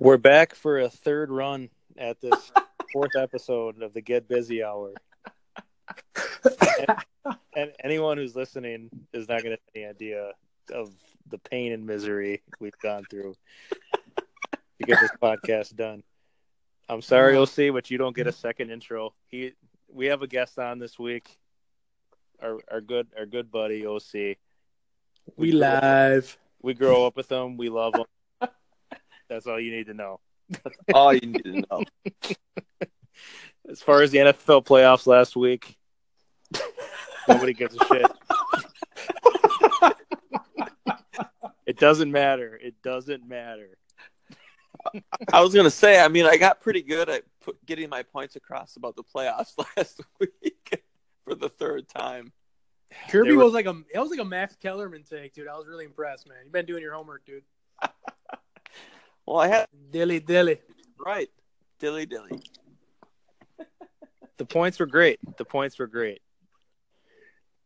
We're back for a third run at this fourth episode of the Get Busy Hour. and, and anyone who's listening is not going to have any idea of the pain and misery we've gone through to get this podcast done. I'm sorry, OC, but you don't get a second intro. He, we have a guest on this week. Our our good our good buddy OC. We live. We grow up with him. We love him. That's all you need to know. All you need to know. As far as the NFL playoffs last week, nobody gives a shit. it doesn't matter. It doesn't matter. I was gonna say. I mean, I got pretty good at put, getting my points across about the playoffs last week for the third time. Kirby There were- was like a it was like a Max Kellerman take, dude. I was really impressed, man. You've been doing your homework, dude. Well, I had Dilly dilly. right, dilly dilly. The points were great. The points were great.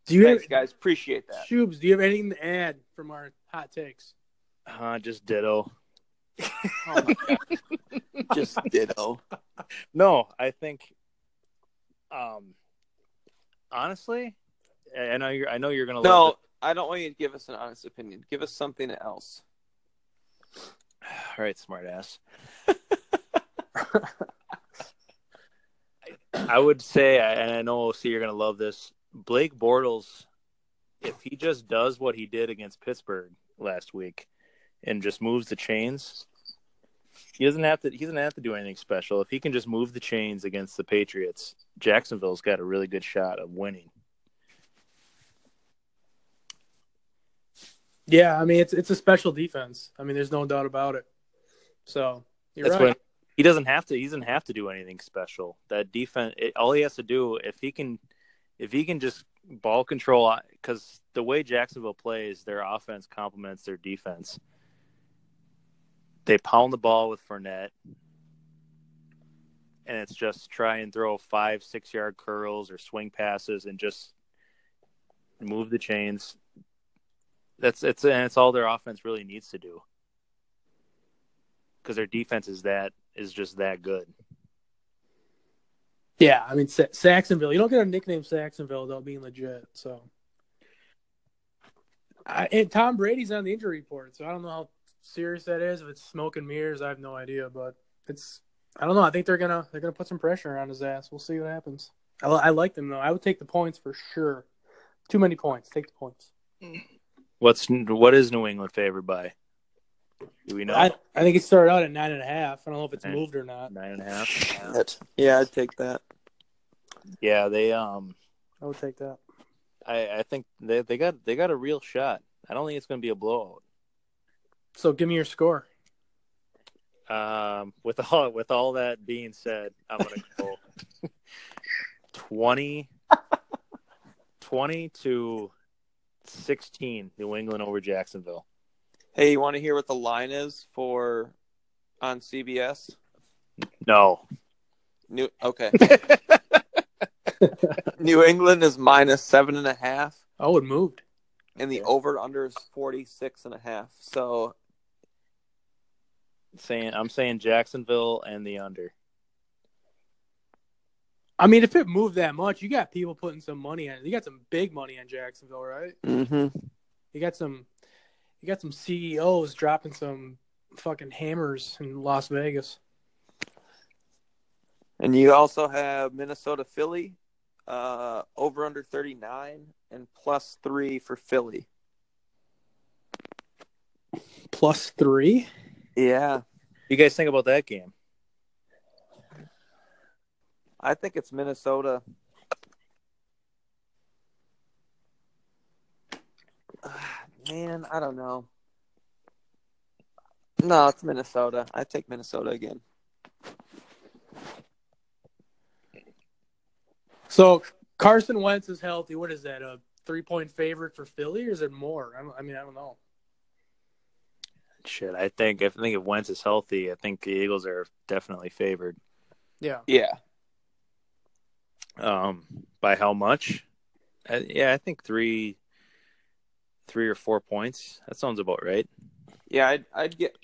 Do you Thanks, have guys. Appreciate that. Shubes, do you have anything to add from our hot takes? Uh, just ditto. Oh my God. Just ditto. No, I think, um, honestly, I I know you're. I know you're gonna. No, Love I don't want you to give us an honest opinion. Give us something else. All right, smartass. I would say, and I know OC, you're gonna love this. Blake Bortles, if he just does what he did against Pittsburgh last week, and just moves the chains, he doesn't have to. He doesn't have to do anything special. If he can just move the chains against the Patriots, Jacksonville's got a really good shot of winning. Yeah, I mean it's it's a special defense. I mean, there's no doubt about it. So you're That's right. what he doesn't have to. He doesn't have to do anything special. That defense, it, all he has to do if he can, if he can just ball control, uh, because the way Jacksonville plays, their offense complements their defense. They pound the ball with Fournette, and it's just try and throw five, six yard curls or swing passes, and just move the chains. That's it's and it's all their offense really needs to do because their defense is that is just that good. Yeah, I mean Sa- Sacksonville. You don't get a nickname Sacksonville without being legit. So, I, and Tom Brady's on the injury report, so I don't know how serious that is. If it's smoke and mirrors, I have no idea. But it's I don't know. I think they're gonna they're gonna put some pressure on his ass. We'll see what happens. I, I like them though. I would take the points for sure. Too many points. Take the points. Mm. What's what is New England favored by? Do we know? I I think it started out at nine and a half. I don't know if it's Nine. moved or not. Nine and a half. Shit. Yeah, I'd take that. Yeah, they um, I would take that. I I think they they got they got a real shot. I don't think it's going to be a blowout. So give me your score. Um, with all with all that being said, I'm going to go 20, 20 to sixteen. New England over Jacksonville. Hey, you want to hear what the line is for on CBS? No, New okay. New England is minus seven and a half, Oh, it moved. and the Okay. over under is forty six and a half. So saying I'm saying Jacksonville and the under. I mean, if it moved that much, you got people putting some money on it. You got some big money on Jacksonville, right? mm-hmm. You got some, you got some CEOs dropping some fucking hammers in Las Vegas. and you also have Minnesota Philly, uh, over under thirty nine and plus three for Philly. Plus three. Yeah, You guys think about that game? I think it's Minnesota. Man, I don't know. No, it's Minnesota. I take Minnesota again. So Carson Wentz is healthy. What is that? A three point favorite for Philly, or is it more? I, I mean, I don't know. Shit, I think if I think if Wentz is healthy, I think the Eagles are definitely favored. Yeah. Yeah. Um, by how much? Uh, yeah, I think three, three or four points. That sounds about right. Yeah, I'd, I'd get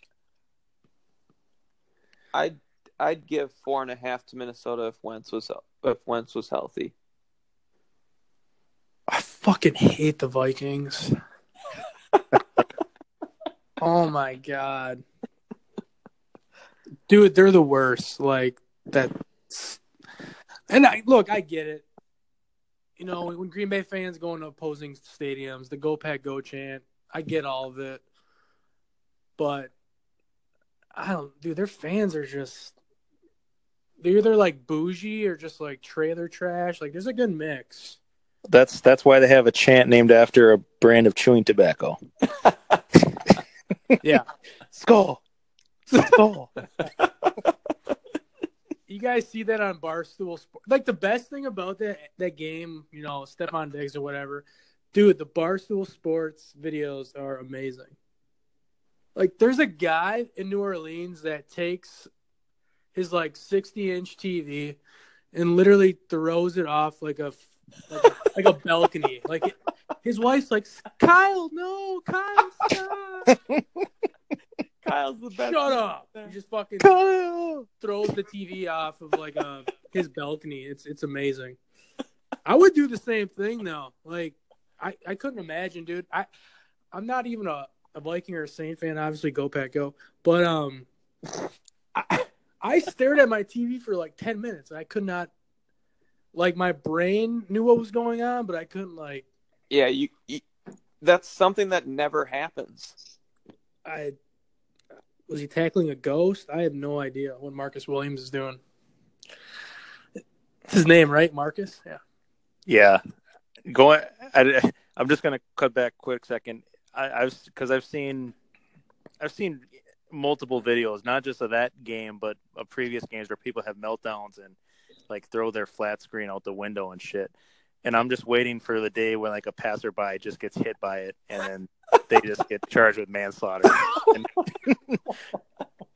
I'd I'd give four and a half to Minnesota if Wentz was if Wentz was healthy. I fucking hate the Vikings. oh my god. Dude, they're the worst. Like that and I look, I get it. You know, when Green Bay fans go into opposing stadiums, the go pack go chant, I get all of it. But I don't dude, their fans are just they're either like bougie or just like trailer trash. Like there's a good mix. That's that's why they have a chant named after a brand of chewing tobacco. Yeah. Skull. Skull. Guys see that on Barstool Sport? Like the best thing about that that game, you know, Stefon Diggs or whatever, dude. The Barstool Sports videos are amazing. Like, there's a guy in New Orleans that takes his like 60 inch TV and literally throws it off like a like a, like a balcony. Like his wife's like, Kyle, no, Kyle, stop. Kyle's the best. Shut up. He just fucking Kyle. throws the TV off of like a his balcony. It's it's amazing. I would do the same thing though. Like I, I couldn't imagine, dude. I I'm not even a, a Viking or a Saint fan. Obviously, go pack go. But um, I I stared at my TV for like ten minutes. I could not. Like my brain knew what was going on, but I couldn't like Yeah, you, you. That's something that never happens. I was he tackling a ghost? I have no idea what Marcus Williams is doing. It's his name, right? Marcus? Yeah. Yeah, going. I, I'm just gonna cut back quick second. I, I've because I've seen, I've seen multiple videos, not just of that game, but of previous games where people have meltdowns and like throw their flat screen out the window and shit. And I'm just waiting for the day when like a passerby just gets hit by it, and then they just get charged with manslaughter, and,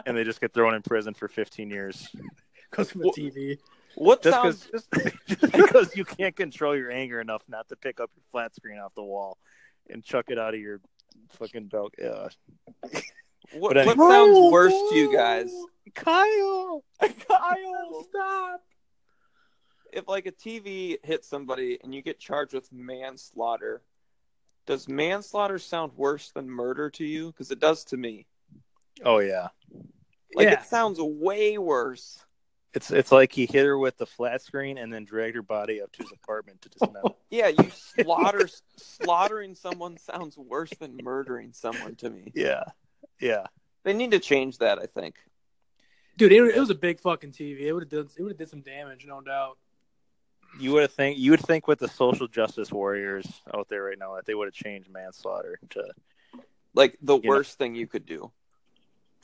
and they just get thrown in prison for 15 years. Because of the TV. What Just sounds? because just, just because you can't control your anger enough not to pick up your flat screen off the wall and chuck it out of your fucking belt. Yeah. What, anyway- what sounds worse to you guys? Kyle. Kyle, Stop. If like a TV hits somebody and you get charged with manslaughter, does manslaughter sound worse than murder to you? Because it does to me. Oh yeah. Like Yeah. it sounds way worse. It's it's like he hit her with the flat screen and then dragged her body up to his apartment to dismount. Yeah, you slaughter slaughtering someone sounds worse than murdering someone to me. yeah. Yeah. They need to change that. I think. Dude, it, it was a big fucking TV. It would have done it would have did some damage, no doubt. You would have think you would think with the social justice warriors out there right now that they would have changed manslaughter to Like the know. worst thing you could do.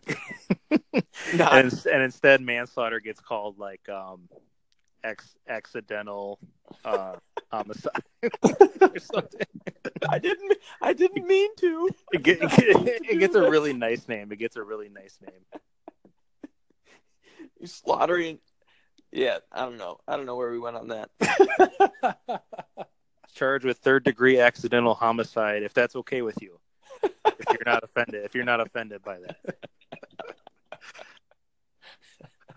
Not- and, and instead manslaughter gets called like um ex accidental uh homicide or something. I didn't. I didn't mean to. It, get, it gets a really nice name. It gets a really nice name. You slaughtering. Yeah, I don't know. I don't know where we went on that. Charged with third degree accidental homicide, if that's okay with you. If you're not offended, if you're not offended by that.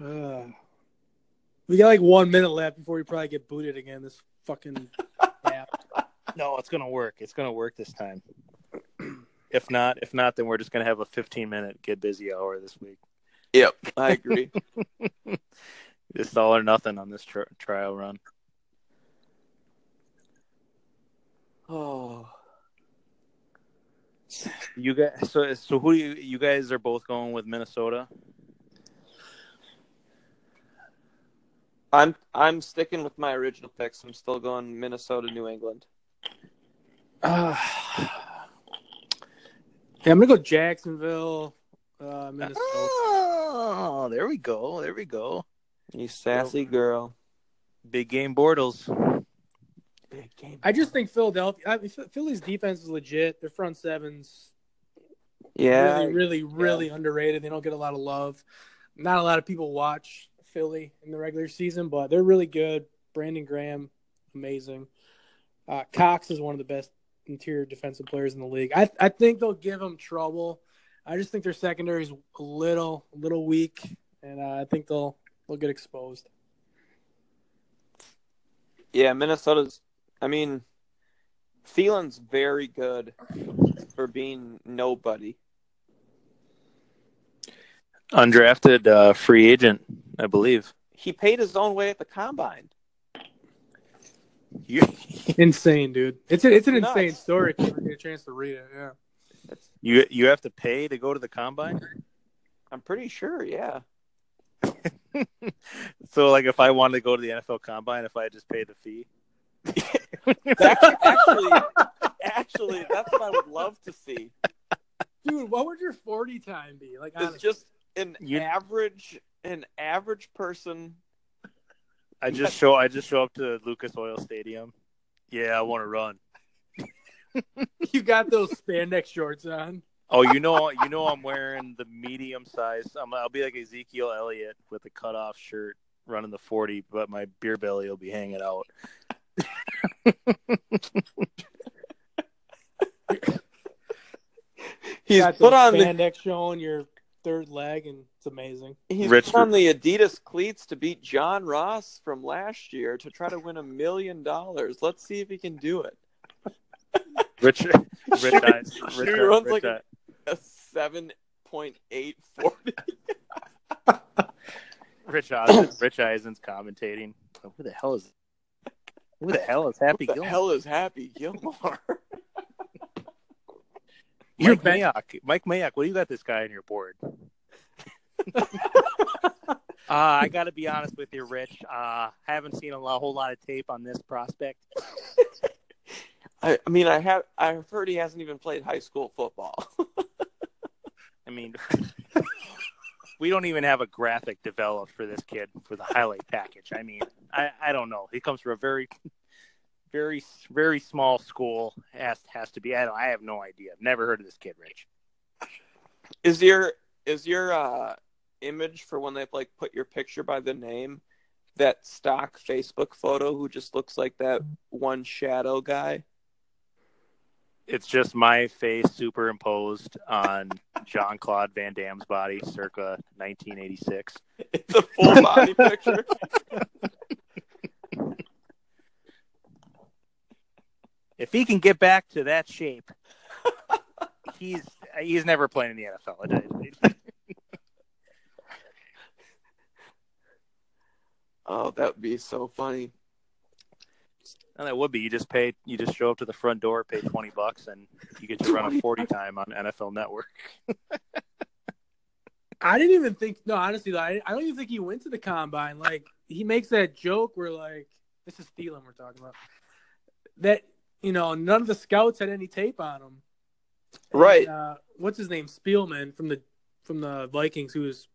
Uh, we got like one minute left before we probably get booted again. This fucking app. No, it's gonna work. It's gonna work this time. If not, if not, then we're just gonna have a 15 minute get busy hour this week. Yep, I agree. It's all or nothing on this tri- trial run. oh, You guys, so so who do you you guys are both going with Minnesota? I'm I'm sticking with my original picks. I'm still going Minnesota, New England. Uh, yeah, I'm gonna go Jacksonville, uh, Minnesota. Oh, there we go. There we go. You sassy girl. Big game Bortles. Big game. I just think Philadelphia. I mean, Philly's defense is legit. Their front sevens Yeah, really, really, really underrated. They don't get a lot of love. Not a lot of people watch Philly in the regular season, but they're really good. Brandon Graham, amazing. Uh, Cox is one of the best interior defensive players in the league. I I think they'll give them trouble. I just think their secondary is a little, a little weak, and uh, I think they'll they'll get exposed. Yeah, Minnesota's. I mean, Thielen's very good for being nobody. Undrafted uh, free agent, I believe. He paid his own way at the combine. You, Insane, dude. It's a, it's an Nuts. insane story if you get a chance to read it. Yeah. you you have to pay to go to the combine. I'm pretty sure. Yeah. so, like, if I wanted to go to the NFL combine, if I just paid the fee, That- actually, actually, that's what I would love to see. Dude, what would your 40 time be? Like, It's just an You- average, an average person. I just show I just show up to Lucas Oil Stadium. Yeah, I want to run. you got those spandex shorts on. Oh, you know, you know, I'm wearing the medium size. I'm, I'll be like Ezekiel Elliott with a cutoff shirt, running the 40, but my beer belly will be hanging out. He's got put those on the spandex showing your third leg, and it's amazing. he's Rich- put on the Adidas cleats to beat John Ross from last year to try to win a million dollars. Let's see if he can do it. Rich, Rich, Shoot- Eis- shoot Rich, runs Rich, like a- A seven point eight forty. Rich, Eisen, Rich Eisen's commentating. Who the hell is? Who the hell is Happy What the Gilmore? hell is Happy Gilmore? You're Mike ben- Mayock. Mike Mayock, what do you got this guy on your board? Uh, I got to be honest with you, Rich. Uh, haven't seen a lo- whole lot of tape on this prospect. I, I mean, I have I've heard he hasn't even played high school football. I mean, we don't even have a graphic developed for this kid for the highlight package. I mean, I, I don't know. He comes from a very, very, very small school. Has has to be. I don't. I have no idea. I've never heard of this kid, Rich. is your is your uh, image for when they like put your picture by the name that stock Facebook photo who just looks like that one shadow guy? It's just my face superimposed on Jean Claude Van Damme's body, circa 1986. It's a full body picture. If he can get back to that shape, he's he's never playing in the NFL. Oh, that would be so funny. And that would be you just pay you just show up to the front door, pay twenty bucks, and you get to run a forty time on NFL Network. I didn't even think. No, honestly, though, I, I don't even think he went to the combine. Like he makes that joke where like this is Thielen we're talking about. That you know none of the scouts had any tape on him. And, Right. uh, what's his name? Spielman from the from the Vikings, who is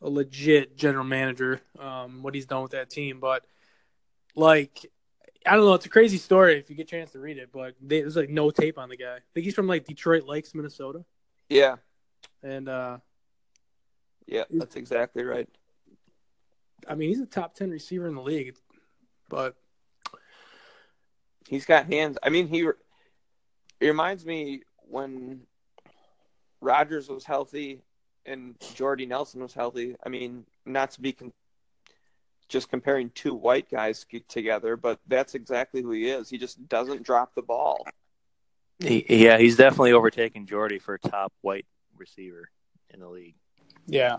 a legit general manager. Um, what he's done with that team, but like. I don't know. It's a crazy story if you get a chance to read it, but they, there's like no tape on the guy. I think he's from like Detroit Lakes, Minnesota, Yeah, and uh, yeah, that's exactly right. I mean, he's a top ten receiver in the league, but He's got hands. I mean, he it reminds me when Rodgers was healthy and Jordy Nelson was healthy. I mean, not to be con- just comparing two white guys together, but that's exactly who he is. He just doesn't drop the ball. He, yeah, he's definitely overtaken Jordy for top white receiver in the league. yeah,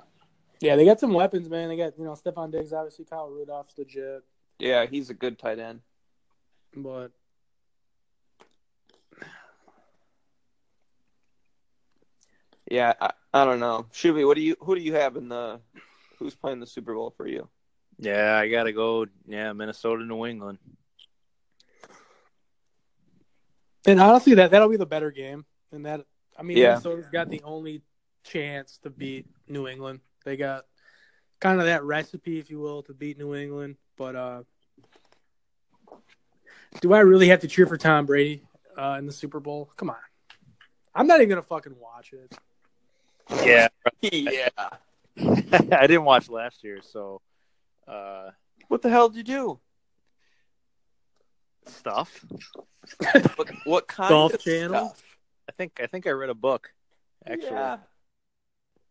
yeah, they got some weapons, man. They got you know Stefon Diggs, obviously Kyle Rudolph's legit, Yeah, he's a good tight end. but Yeah, I, I don't know. Shuby, what do you who do you have in the who's playing the Super Bowl for you? Yeah, I gotta go. Yeah, Minnesota, New England. and honestly, that that'll be the better game. And that I mean, Yeah. Minnesota's got the only chance to beat New England. They got kind of that recipe, if you will, to beat New England. But uh do I really have to cheer for Tom Brady uh, in the Super Bowl? Come on, I'm not even gonna fucking watch it. Yeah, yeah. I didn't watch last year, so uh, What the hell did you do? stuff. What, what kind Golf of channel? stuff? I think I think I read a book. Actually, Yeah.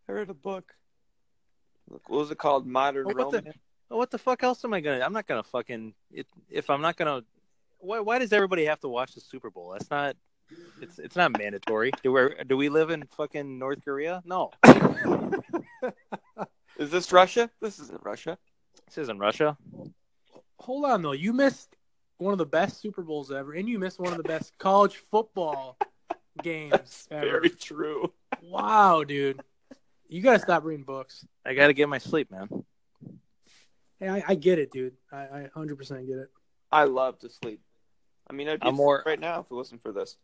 I read a book. what was it called? Modern Well, what the- romance. Well, what the fuck else am I gonna? I'm not gonna fucking. It, if I'm not gonna, why? Why does everybody have to watch the Super Bowl? That's not. It's it's not mandatory. Do we do we live in fucking North Korea? No, Is this Russia? This isn't Russia. This isn't Russia. Hold on though, you missed one of the best Super Bowls ever, and you missed one of the best college football games That's ever. very true. Wow, dude, you gotta stop reading books. I gotta get my sleep, man. Hey, I, I get it, dude. I, I 100% get it. I love to sleep. I mean, I'd be I'm more- right now if it wasn't for this.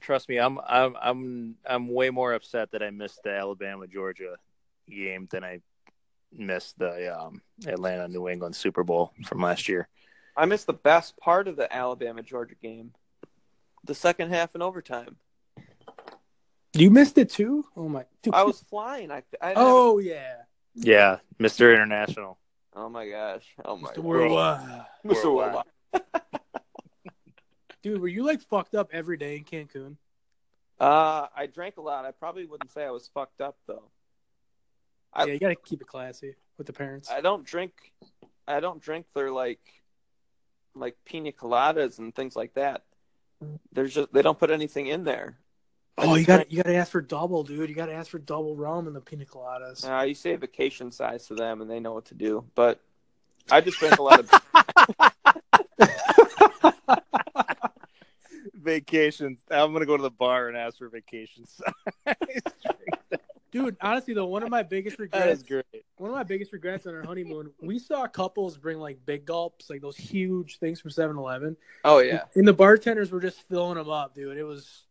Trust me, I'm I'm I'm I'm way more upset that I missed the Alabama Georgia game than I missed the um, Atlanta New England Super Bowl from last year. I missed the best part of the Alabama Georgia game, the second half and overtime. You missed it too? Oh my! Dude, I was flying. I, I Oh yeah, Yeah, Mr. International. oh my gosh. Oh my Mr. God. Worldwide. Mr. Worldwide. Worldwide. Dude, were you like fucked up every day in Cancun? Uh, I drank a lot. I probably wouldn't say I was fucked up though. I- yeah, you gotta keep it classy with the parents. I don't drink. I don't drink their like, like pina coladas and things like that. There's just they don't put anything in there. I oh, you gotta you got to ask for double, dude. You got to ask for double rum in the pina coladas. Uh, you say vacation size to them, and they know what to do. But I just drank a lot of. Vacations. I'm gonna go to the bar and ask for vacations. Dude, honestly though, one of my biggest regrets, is great. one of my biggest regrets on our honeymoon, we saw couples bring like big gulps, like those huge things from 7-Eleven, Oh yeah. and the bartenders were just filling them up, dude. It was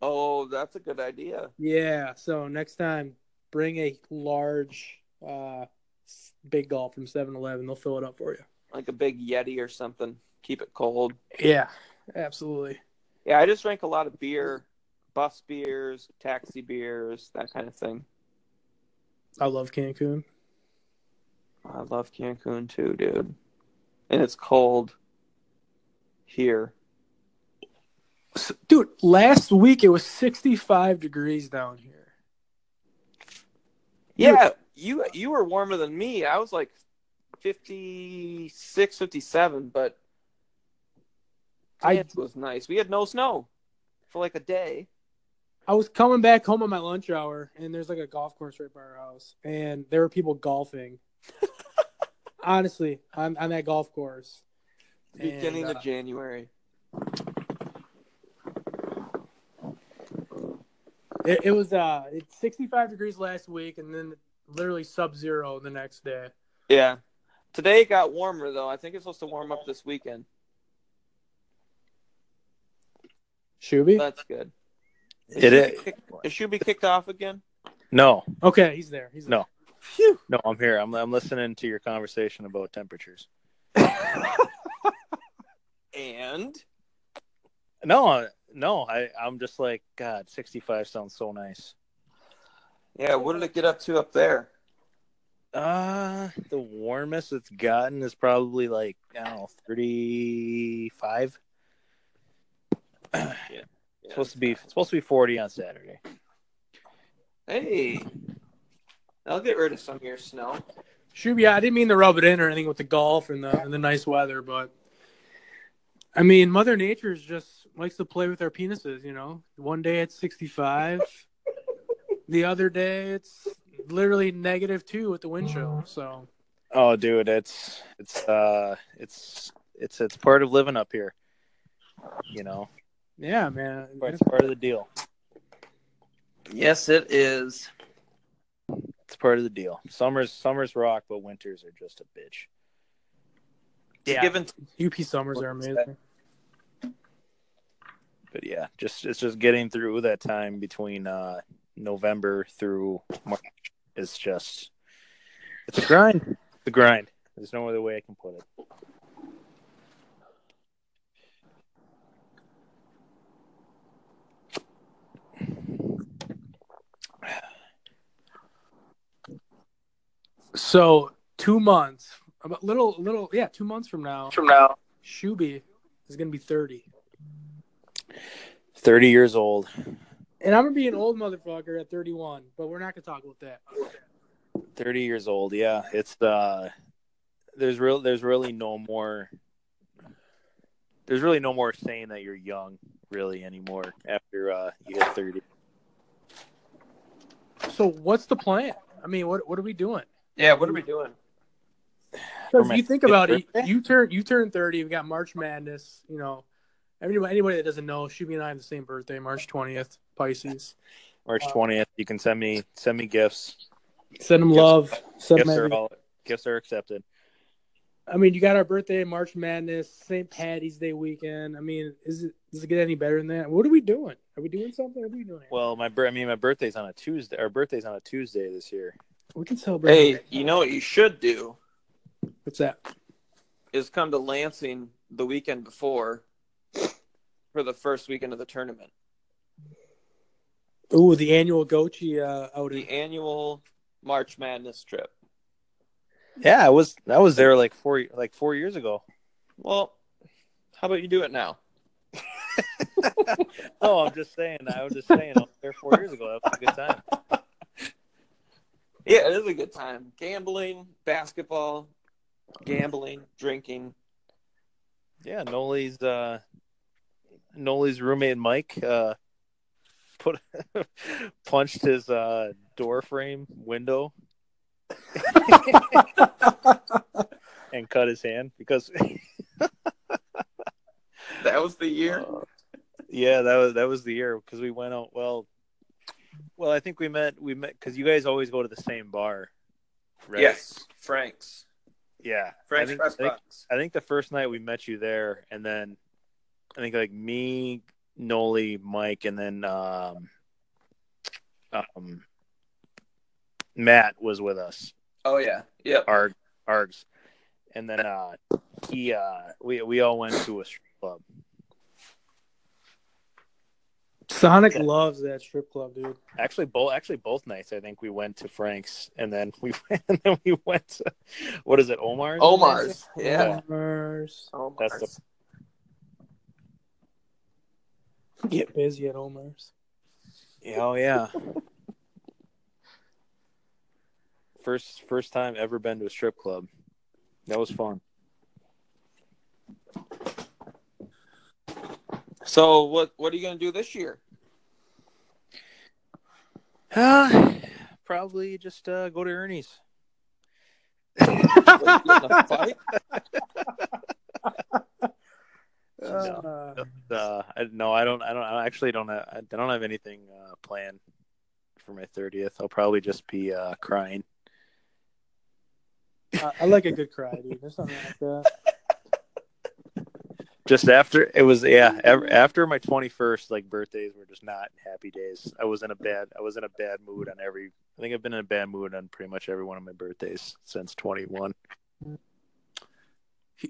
Oh, that's a good idea. yeah. So next time, bring a large, uh, big gulp from 7-Eleven. They'll fill it up for you. Like a big Yeti or something. Keep it cold. Yeah, absolutely. Yeah, I just drank a lot of beer, bus beers, taxi beers, that kind of thing. I love Cancun. I love Cancun too, dude. And it's cold here. Dude, last week it was 65 degrees down here. Yeah, you you were warmer than me. I was like 56, 57, but I- it was nice. We had no snow for like a day. I was coming back home on my lunch hour, and there's like a golf course right by our house, and there were people golfing. Honestly, on, on that golf course. Beginning And, of uh, January. It, it was uh, it's 65 degrees last week, and then literally sub-zero the next day. Yeah. Today it got warmer though. I think it's supposed to warm up this weekend. Shuby? That's good. It Should is. be kick- It should be kicked off again. No, Okay, he's there. He's there. No. Phew. no, I'm here. I'm I'm listening to your conversation about temperatures. And No, no, I I'm just like God. 65 sounds so nice. yeah, what did it get up to up there? Uh, the warmest it's gotten is probably like I don't know, 35. It's supposed to be it's supposed to be 40 on Saturday. Hey, I'll get rid of some of your snow. Sure, yeah, I didn't mean to rub it in or anything with the golf and the and the nice weather, but I mean, Mother Nature just likes to play with our penises. You know, one day it's 65, the other day it's literally negative two with the wind chill. So Oh, dude, it's it's uh it's it's it's part of living up here. You know, yeah, man, it's part of the deal. Yes, it is. It's part of the deal. Summers summers rock, but winters are just a bitch. Yeah. Given UP summers are amazing. But yeah, just it's just getting through that time between uh November through March is just it's a grind. It's a grind. There's no other way I can put it. So two months, about little little yeah, two months from now, From now, Shuby is gonna be 30. thirty years old. And I'm gonna be an old motherfucker at 31, but we're not gonna talk about that. 30 years old. Yeah, it's uh there's real there's really no more there's really no more saying that you're young really anymore after uh you hit 30. So what's the plan? I mean, what what are we doing? Yeah, what are we doing? Because my you think about it, you turn you turn thirty. We got March Madness. You know, anybody anybody that doesn't know, Shuby and I have the same birthday, March twentieth, Pisces. March Uh, 20th. You can send me send me gifts. Send them Gifts- love. Send Gifts them are all gifts are accepted. I mean, you got our birthday, March Madness, St. Patty's Day weekend. I mean, is it does it get any better than that? What are we doing? Are we doing something? What are we doing? Well, my I mean my birthday's on a Tuesday. Our birthday's on a Tuesday this year. We can celebrate. Hey, you know what you should do what's that? is come to Lansing the weekend before for the first weekend of the tournament. Ooh, the annual Gochi uh, outing. The annual March Madness trip. Yeah, I was I was there like 4 like 4 years ago. Well, how about you do it now? Oh, I'm just saying. I was just saying I was there 4 years ago. That was a good time. Yeah, it is a good time. Gambling, basketball, gambling, drinking. Yeah, Noli's uh Noli's roommate Mike uh put punched his uh door frame window and cut his hand because That was the year. Uh, yeah, that was that was the year because we went out well well, I think we met we met cuz you guys always go to the same bar. Right? Yes, Frank's. Yeah. Frank's I think, Press I think, Box. I think the first night we met you there, and then I think like me, Noli, Mike, and then um, um, Matt was with us. Oh yeah, yep. Arg, Args, and then uh, he uh, we we all went to a strip club. Sonic loves that strip club, dude. Actually, both actually both nights I think we went to Frank's, and then we and then we went to what is it, Omar's? Omar's. Yeah. Omar's. Omar's. That's the- Get busy at Omar's. Yeah, Oh yeah. first first time ever been to a strip club. That was fun. So what what are you gonna do this year? Uh, probably just uh, go to Ernie's. Like, get in? Uh, Uh, I, no, I don't. I don't. I actually don't. Have, I don't have anything uh, planned for my thirtieth. I'll probably just be uh, crying. I, I like a good cry, dude. There's something like that. Just after it was, yeah. ev- After my twenty first, like birthdays were just not happy days. I was in a bad. I was in a bad mood on every. I think I've been in a bad mood on pretty much every one of my birthdays since twenty one.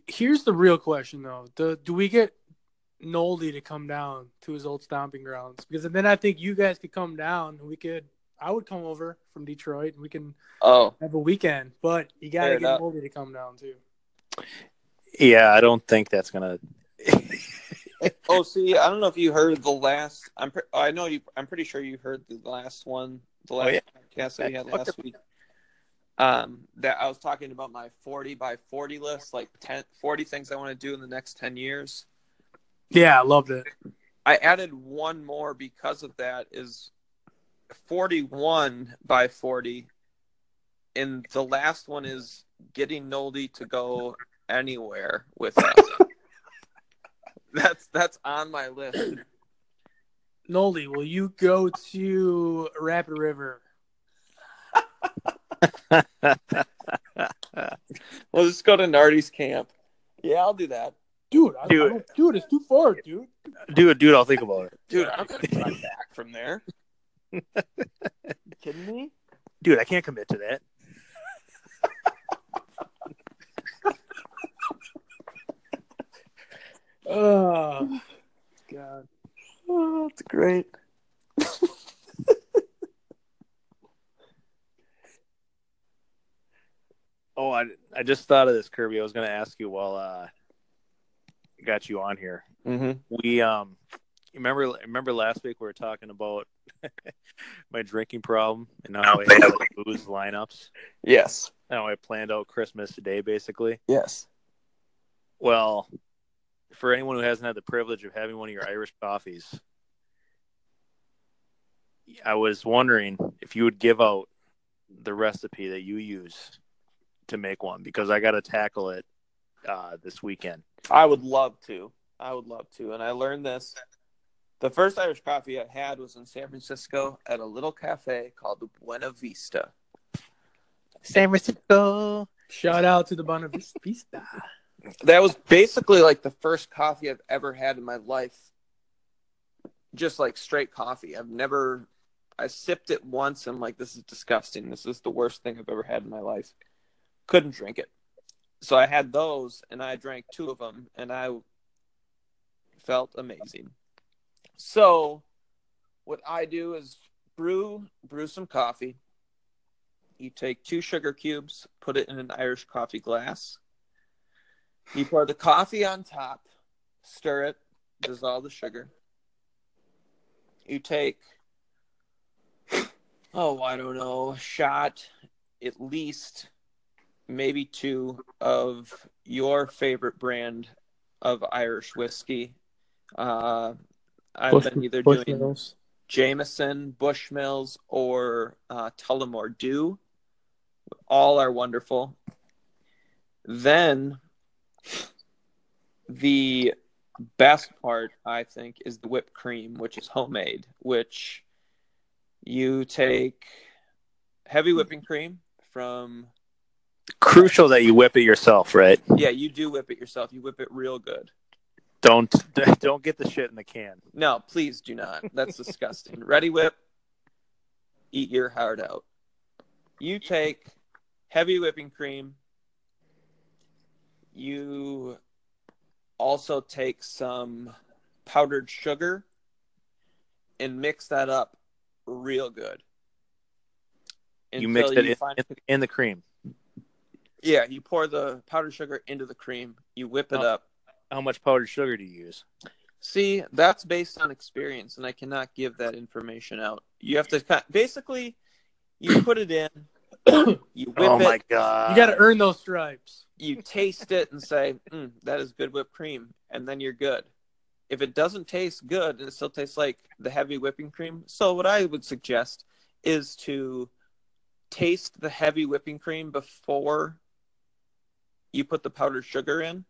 Here's the real question, though: do, do we get Noldy to come down to his old stomping grounds? Because then I think you guys could come down. and We could. I would come over from Detroit, and we can Oh, have a weekend. But you got to Fair get enough. Noldy to come down too. Yeah, I don't think that's gonna. oh. See, I don't know if you heard the last. I'm. Pre- I know you. I'm pretty sure you heard the last one. The last Oh, yeah. podcast that we had last week. Um, that I was talking about my 40 by 40 list, like 10, 40 things I want to do in the next 10 years. Yeah, I loved it. I added one more because of that is 41 by 40. And the last one is getting Noldy to go anywhere with us. that's that's on my list. Noldy, will you go to Rapid River? We'll just go to Nardi's camp. Yeah, I'll do that. Dude, I, Dude. I don't, dude, it's too far, dude. dude, dude, I'll think about it. Dude, I'm gonna drive back from there. you kidding me? Dude, I can't commit to that. Oh, God. Oh, that's great. Oh, I, I just thought of this, Kirby. I was going to ask you while uh, I got you on here. Mm-hmm. We um, remember remember last week we were talking about my drinking problem and how I had like booze lineups. Yes. How I planned out Christmas today, basically. Yes. Well, for anyone who hasn't had the privilege of having one of your Irish coffees, I was wondering if you would give out the recipe that you use to make one because I got to tackle it uh, this weekend. I would love to. I would love to. And I learned this. The first Irish coffee I had was in San Francisco at a little cafe called the Buena Vista. San Francisco. Shout out to the Buena Vista. That was basically like the first coffee I've ever had in my life. Just like straight coffee. I've never I sipped it once and I'm like, this is disgusting. This is the worst thing I've ever had in my life. Couldn't drink it. So I had those and I drank two of them and I felt amazing. So what I do is brew brew some coffee. You take two sugar cubes, put it in an Irish coffee glass. You pour the coffee on top, stir it, dissolve the sugar. You take oh, I don't know, shot at least maybe two of your favorite brand of Irish whiskey. Uh, I've Bush- been either doing Bushmills. Jameson, Bushmills, or uh, Tullamore Dew. All are wonderful. Then the best part, I think, is the whipped cream, which is homemade, which you take heavy whipping cream from Crucial that you whip it yourself, right? yeah, you do whip it yourself. You whip it real good. Don't don't get the shit in the can. No, please do not. That's disgusting. Reddi-wip, eat your heart out. You take heavy whipping cream. You also take some powdered sugar and mix that up real good. You mix it in, find- in, the cream. yeah, you pour the powdered sugar into the cream. You whip it Oh. up. How much powdered sugar do you use? See, that's based on experience, and I cannot give that information out. You have to basically, you put it in, you whip oh it, god! You got to earn those stripes. you taste it, and say, mm, "That is good whipped cream," and then you're good. If it doesn't taste good and it still tastes like the heavy whipping cream, so what I would suggest is to taste the heavy whipping cream before you put the powdered sugar in,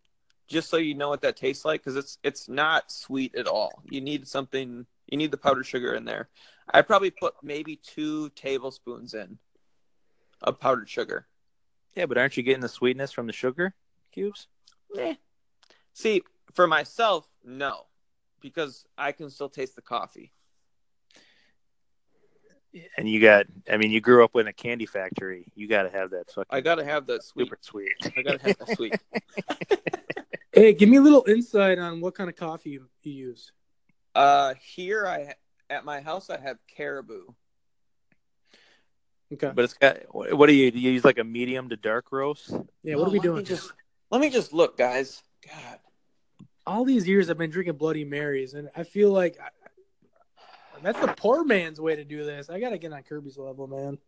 just so you know what that tastes like, because it's it's not sweet at all. You need something. You need the powdered sugar in there. I probably put maybe two tablespoons in of powdered sugar. Yeah, but aren't you getting the sweetness from the sugar cubes? Eh. See, for myself, no, because I can still taste the coffee. And you got, I mean, you grew up in a candy factory. You got to have that fucking I gotta have that sweet. super sweet. I gotta have that sweet. Hey, give me a little insight on what kind of coffee you, you use. Uh, here I at my house I have caribou. Okay. But it's got. What do you, do you use? Like a medium to dark roast? Yeah, what Oh, are we doing? Just let me just look, guys. God, All these years I've been drinking Bloody Marys, and I feel like I, that's the poor man's way to do this. I got to get on Kirby's level, man.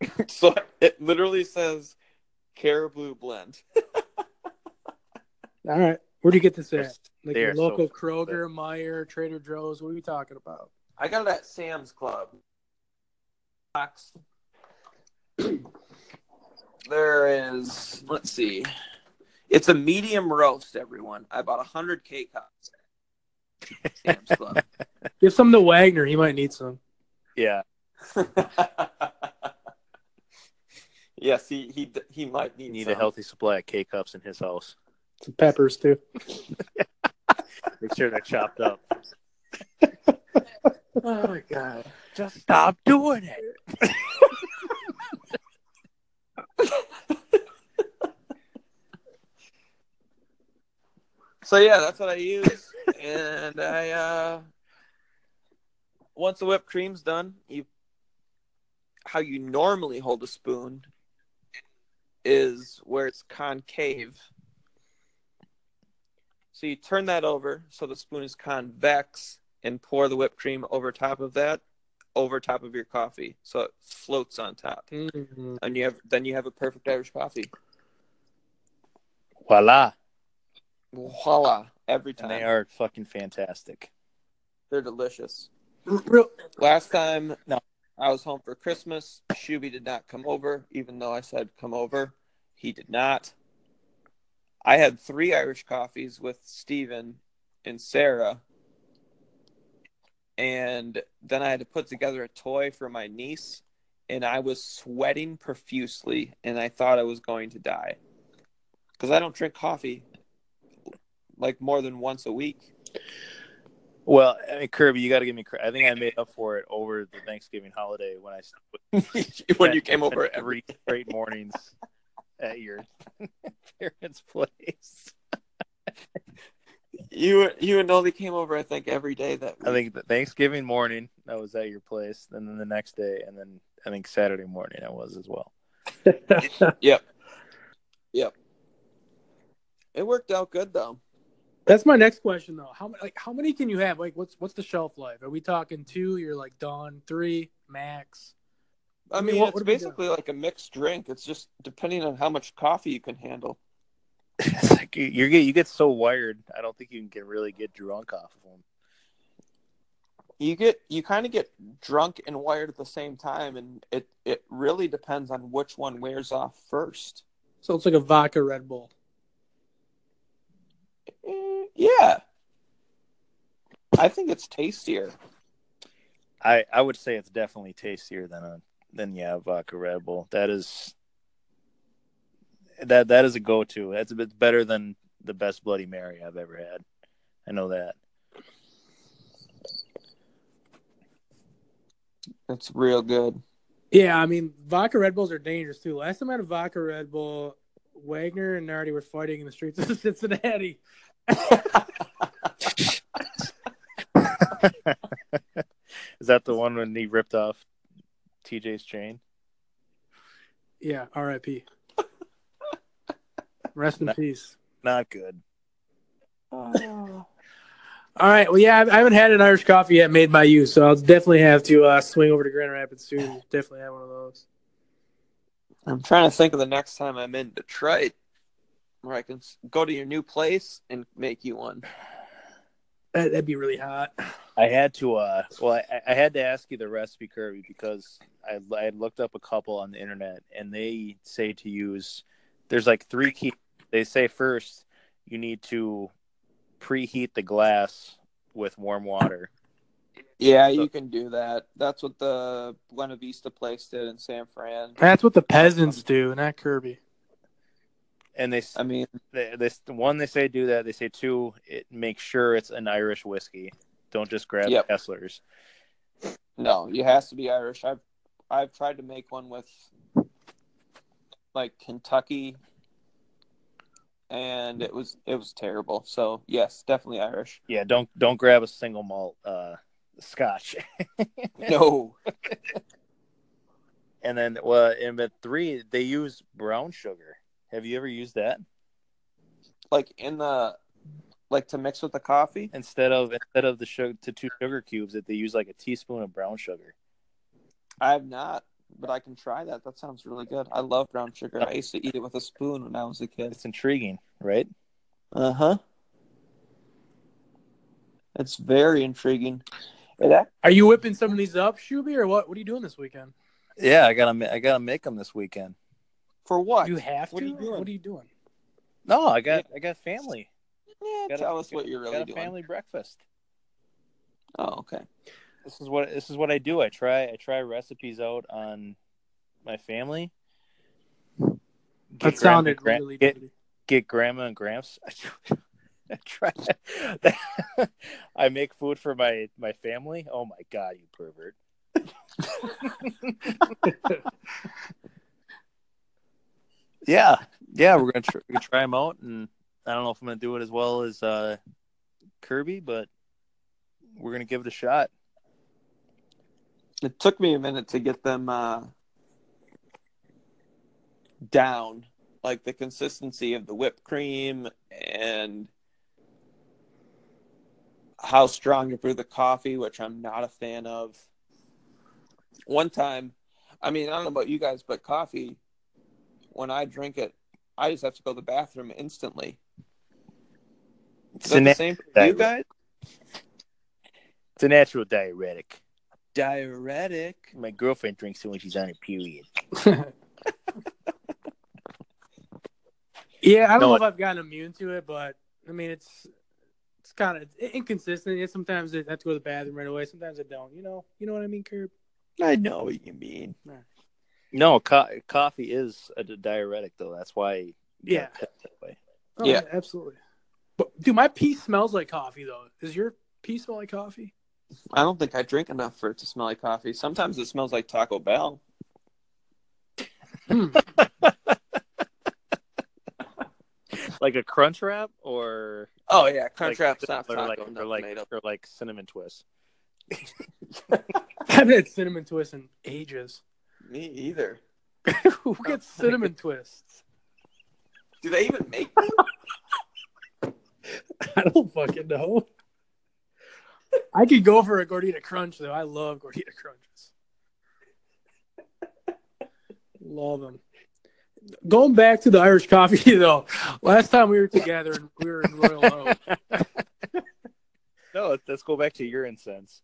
so it literally says caribou blend. All right. Where do you get this at? Like They your are so local Kroger, Meijer, Trader Joe's. What are we talking about? I got it at Sam's Club. Box. There is, let's see, it's a medium roast. Everyone, I bought hundred K cups. at Sam's Club. Give some to Wagner. He might need some. Yeah. yes, he he he might need, need some. a healthy supply of K cups in his house. Some peppers too. Make sure they're chopped up. Oh my god! Just stop doing it. So yeah, that's what I use, and I uh once the whipped cream's done, you how you normally hold a spoon is where it's concave. So you turn that over so the spoon is convex and pour the whipped cream over top of that, over top of your coffee, so it floats on top, Mhm. and you have then you have a perfect Irish coffee. Voila. Voila! Every And time they are fucking fantastic. they're delicious. Real, Last time No. I was home for Christmas, Shuby did not come over, even though I said come over. He did not. I had three Irish coffees with Steven and Sarah. And then I had to put together a toy for my niece, and I was sweating profusely, and I thought I was going to die. Because I don't drink coffee like more than once a week. Well, I mean, Kirby, you got to give me credit. I think I made up for it over the Thanksgiving holiday when I when you came over every straight mornings at your parents' place. You you and Nolly came over, I think, every day that week. I think the Thanksgiving morning I was at your place, and then the next day, and then I think Saturday morning I was as well. Yep. Yep. It worked out good though. That's my next question though. How like how many can you have? Like what's what's the shelf life? Are we talking two? You're like done. Three max. I I mean, mean, what- it's what are we doing? basically like a mixed drink. It's just depending on how much coffee you can handle. It's like you you get you get so wired. I don't think you can get really get drunk off of them. You get you kind of get drunk and wired at the same time, and it it really depends on which one wears off first. So it's like a vodka Red Bull. Eh, yeah, I think it's tastier. I I would say it's definitely tastier than a than yeah vodka Red Bull. That is that that is a go to. That's a bit better than the best Bloody Mary I've ever had. I know that. That's real good. Yeah, I mean vodka Red Bulls are dangerous too. Last time I had a vodka Red Bull, Wagner and Nardi were fighting in the streets of Cincinnati. Is that the one when he ripped off TJ's chain? Yeah, R.I.P. Rest in No. peace. Not good. Oh. All right. Well, yeah, I I haven't had an Irish coffee yet made by you, so I'll definitely have to uh, swing over to Grand Rapids soon. Definitely have one of those. I'm trying to think of the next time I'm in Detroit, where I can go to your new place and make you one. That, that'd be really hot. I had to uh well I, I had to ask you the recipe Kirby because I I had looked up a couple on the internet and they say to use there's like three key they say first you need to preheat the glass with warm water. Yeah, So- you can do that. That's what the Buena Vista place did in San Fran. That's what the peasants do, not Kirby. And they I mean, they, this one they say do that. They say two it make sure it's an Irish whiskey. Don't just grab Yep. Kessler's. no, you has to be Irish. I've I've tried to make one with like Kentucky, and it was it was terrible. So yes, definitely Irish. Yeah, don't don't grab a single malt uh scotch. No, And then, well, and at three, they use brown sugar. Have you ever used that like in the like to mix with the coffee. instead of instead of the sugar to two sugar cubes? That they use like a teaspoon of brown sugar. I have not, but I can try that. That sounds really good. I love brown sugar. I used to eat it with a spoon when I was a kid. It's intriguing, right? Uh huh. It's very intriguing. It Are you whipping some of these up, Shuby, or what? What are you doing this weekend? Yeah, I gotta I gotta make them this weekend. for what? You have to. What are you doing? What are you doing? No, I got I got family. Yeah, Gotta- tell us what you're really got a doing. family breakfast. Oh, okay. This is what this is what I do. I try I try recipes out on my family. Get That sounded gran- really get, get grandma and gramps. I try. I make food for my my family. Oh my god, you pervert! yeah, yeah, we're gonna we're gonna try them out, and I don't know if I'm gonna do it as well as uh, Kirby, but we're gonna give it a shot. It took me a minute to get them uh, down, like the consistency of the whipped cream and how strong you brew the coffee, which I'm not a fan of. One time, I mean, I don't know about you guys, but coffee, when I drink it, I just have to go to the bathroom instantly. Is It's that the same for you guys? it's a natural diuretic. Diuretic. My girlfriend drinks it when she's on her period. yeah, I don't No, know it- if I've gotten immune to it, but I mean, it's it's kind of inconsistent. It's sometimes I have to go to the bathroom right away. Sometimes I don't. You know, you know what I mean, Curb? I know what you mean. No, co- coffee is a diuretic though. That's why. Yeah. that way. Oh, Yeah. absolutely. But dude, my pee smells like coffee though. Does your pee smell like coffee? I don't think I drink enough for it to smell like coffee. Sometimes it smells like Taco Bell. Hmm. Like a crunch wrap, or Oh yeah, Crunch like, Wrap's not or taco, like, nothing or like, made up. or like cinnamon twist. I haven't had cinnamon twists in ages. Me either. Who gets cinnamon twists? Do they even make them? I don't fucking know. I could go for a gordita crunch though. I love gordita crunches. love them. Going back to the Irish coffee though, last time we were together and we were in Royal Oak. No, let's, let's go back to your incense.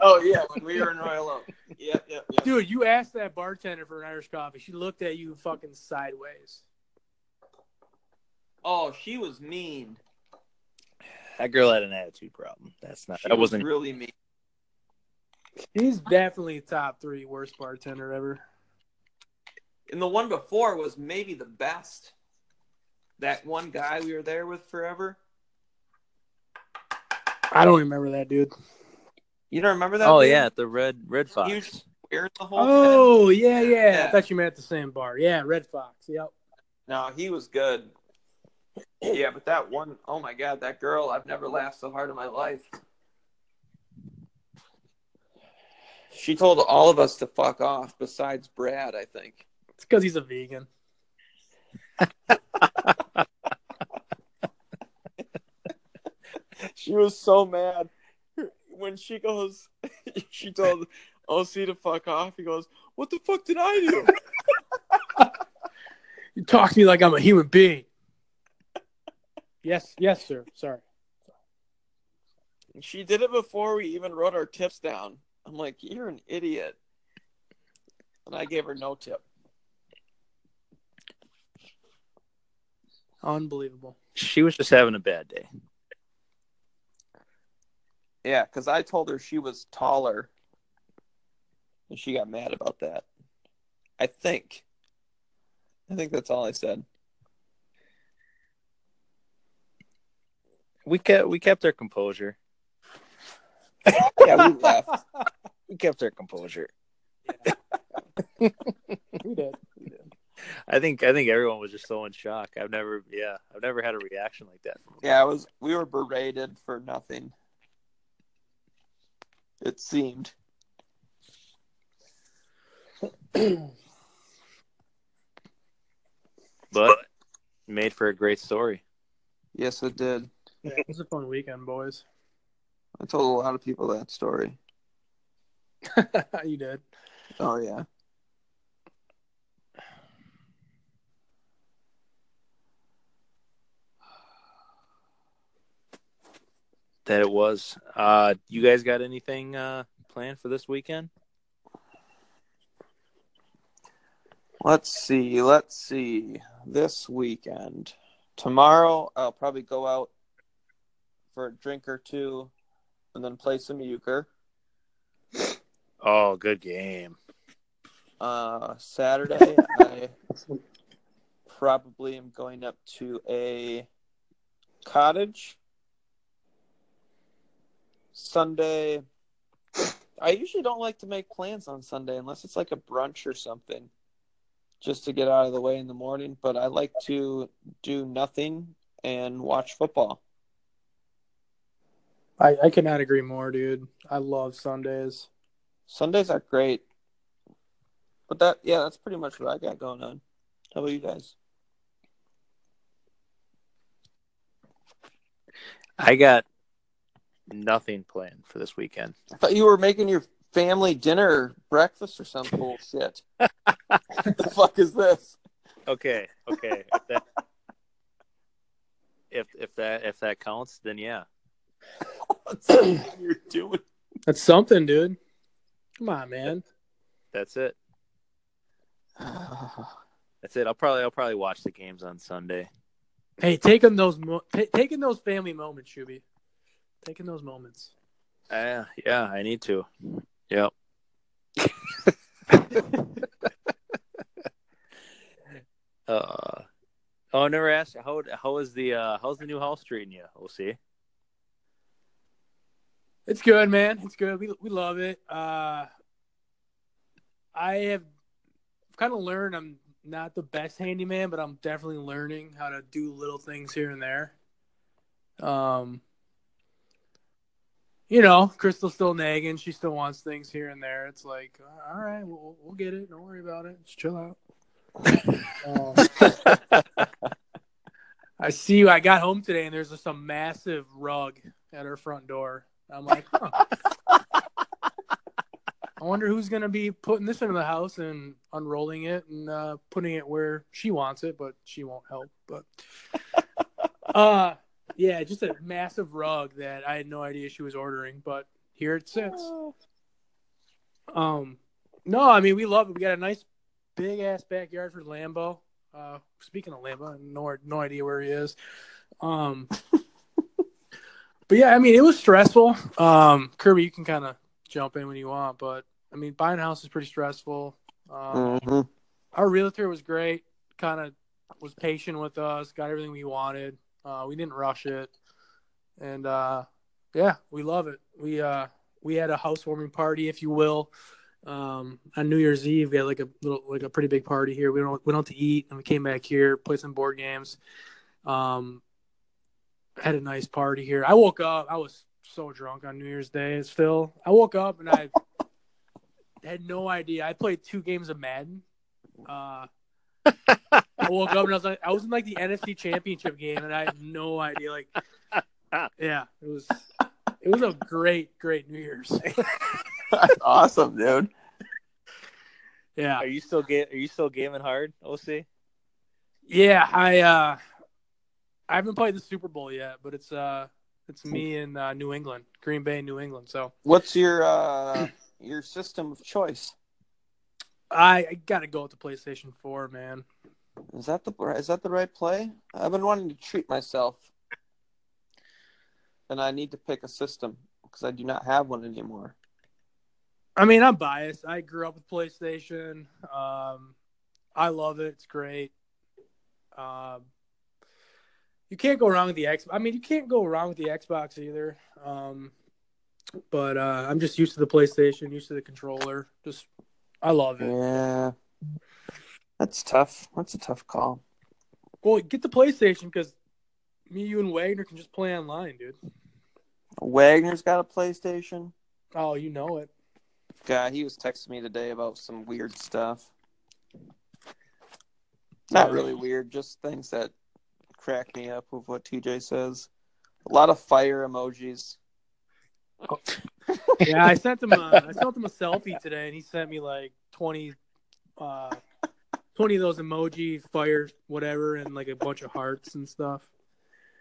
Oh yeah, when we were in Royal Oak. Yep, yep, yep. Dude, you asked that bartender for an Irish coffee. She looked at you fucking sideways. Oh, she was mean. That girl had an attitude problem. That's not. She that was wasn't. really me. He's definitely top three worst bartender ever. And the one before was maybe the best. That one guy we were there with forever. I don't remember that dude. You don't remember that? Oh dude? yeah, the red red fox. He was wearing the whole time. Oh yeah, yeah, Yeah. I thought you meant at the same bar. Yeah, Red Fox. Yep. No, he was good. Yeah, but that one, oh my god, that girl, I've never laughed so hard in my life. She told all of us to fuck off, besides Brad, I think. It's because he's a vegan. She was so mad when she goes. She told OC to fuck off. He goes, "What the fuck did I do?" You talk to me like I'm a human being. Yes, yes, sir. Sorry. she did it before we even wrote our tips down. I'm like, "You're an idiot," and I gave her no tip. Unbelievable. She was just having a bad day. Yeah, because I told her she was taller, and she got mad about that. I think. I think that's all I said. We kept we kept our composure. Yeah, we left. We kept our composure. We did. We did. I think I think everyone was just so in shock. I've never yeah, I've never had a reaction like that. From Yeah, it was. We were berated for nothing. It seemed. but made for a great story. Yes, it did. Yeah, it was a fun weekend, boys. I told a lot of people that story. you did. Oh yeah. That it was. Uh you guys got anything uh planned for this weekend? Let's see. Let's see. This weekend. Tomorrow, I'll probably go out for a drink or two and then play some euchre. Oh, good game. Uh, Saturday, I probably am going up to a cottage. Sunday, I usually don't like to make plans on Sunday unless it's like a brunch or something, just to get out of the way in the morning. But I like to do nothing and watch football. I, I cannot agree more, dude. I love Sundays. Sundays are great. But that, yeah, that's pretty much what I got going on. How about you guys? I got nothing planned for this weekend. I thought you were making your family dinner, breakfast, or some bullshit. what the fuck is this? Okay, okay. If that, if, if that if that counts, then yeah. What's that you're doing? That's something, dude. Come on, man. That's it. That's it. I'll probably I'll probably watch the games on Sunday. Hey, taking those mo- ta taking those family moments, Shuby. Taking those moments. Uh, yeah, I need to. Yep. uh, oh, I never asked you, how how is the uh how's the new house treating you? We'll see. It's good, man. It's good. We we love it. Uh, I have kind of learned I'm not the best handyman, but I'm definitely learning how to do little things here and there. Um, you know, Crystal's still nagging. She still wants things here and there. It's like, all right, we'll, we'll get it. Don't worry about it. Just chill out. Um, I see you. I got home today and there's just a massive rug at her front door. I'm like, huh. I wonder who's gonna be putting this into the house and unrolling it and uh, putting it where she wants it, but she won't help. But uh yeah, just a massive rug that I had no idea she was ordering, but here it sits. Um, no, I mean we love it. We got a nice big ass backyard for Lambo. Uh, speaking of Lambo, no no idea where he is. Um, but yeah, I mean it was stressful. Um, Kirby, you can kind of jump in when you want, but I mean buying a house is pretty stressful. Um, Mhm. our realtor was great. Kind of was patient with us. Got everything we wanted. Uh, we didn't rush it, and uh, yeah, we love it. We uh, we had a housewarming party, if you will, um, on New Year's Eve. We had like a little, like a pretty big party here. We went went out to eat, and we came back here, played some board games. Um, had a nice party here. I woke up. I was so drunk on New Year's Day. Still, I woke up and I had no idea. I played two games of Madden. Uh, I woke up and I was like, I was in like the NFC Championship game, and I had no idea. Like, yeah, it was, it was a great, great New Year's. That's awesome, dude. Yeah, Are you still ga- Are you still gaming hard, OC? yeah. I, uh, I haven't played the Super Bowl yet, but it's, uh, it's me in uh, New England, Green Bay, New England. So What's your uh your system of choice? I, I gotta go with the PlayStation Four, man. Is that the is that the right play? I've been wanting to treat myself, and I need to pick a system because I do not have one anymore. I mean, I'm biased. I grew up with PlayStation. Um, I love it. It's great. Um, you can't go wrong with the X. I mean, you can't go wrong with the Xbox either. Um, but uh, I'm just used to the PlayStation, used to the controller. Just, I love it. Yeah, that's tough. That's a tough call. Well, get the PlayStation because me, you, and Wagner can just play online, dude. Wagner's got a PlayStation. Oh, you know it. Yeah, he was texting me today about some weird stuff. Not really weird, just things that crack me up with what TJ says. A lot of fire emojis. Yeah, I sent him. A, I sent him a selfie today, and he sent me like twenty, uh, twenty of those emoji fire whatever, and like a bunch of hearts and stuff.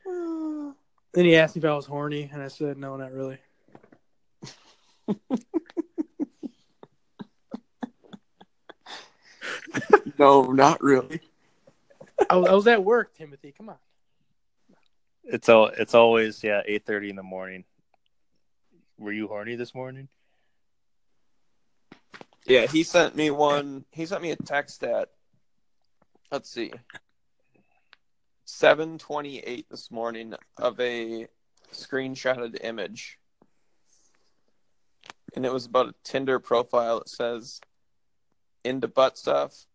Then he asked me if I was horny, and I said no, not really. No, not really. I was, I was at work, Timothy. Come on. It's all. It's always yeah, eight thirty in the morning. Were you horny this morning? Yeah, he sent me one. He sent me a text at, let's see, seven twenty eight this morning of a screenshotted image, and it was about a Tinder profile. It says, "Into butt stuff?"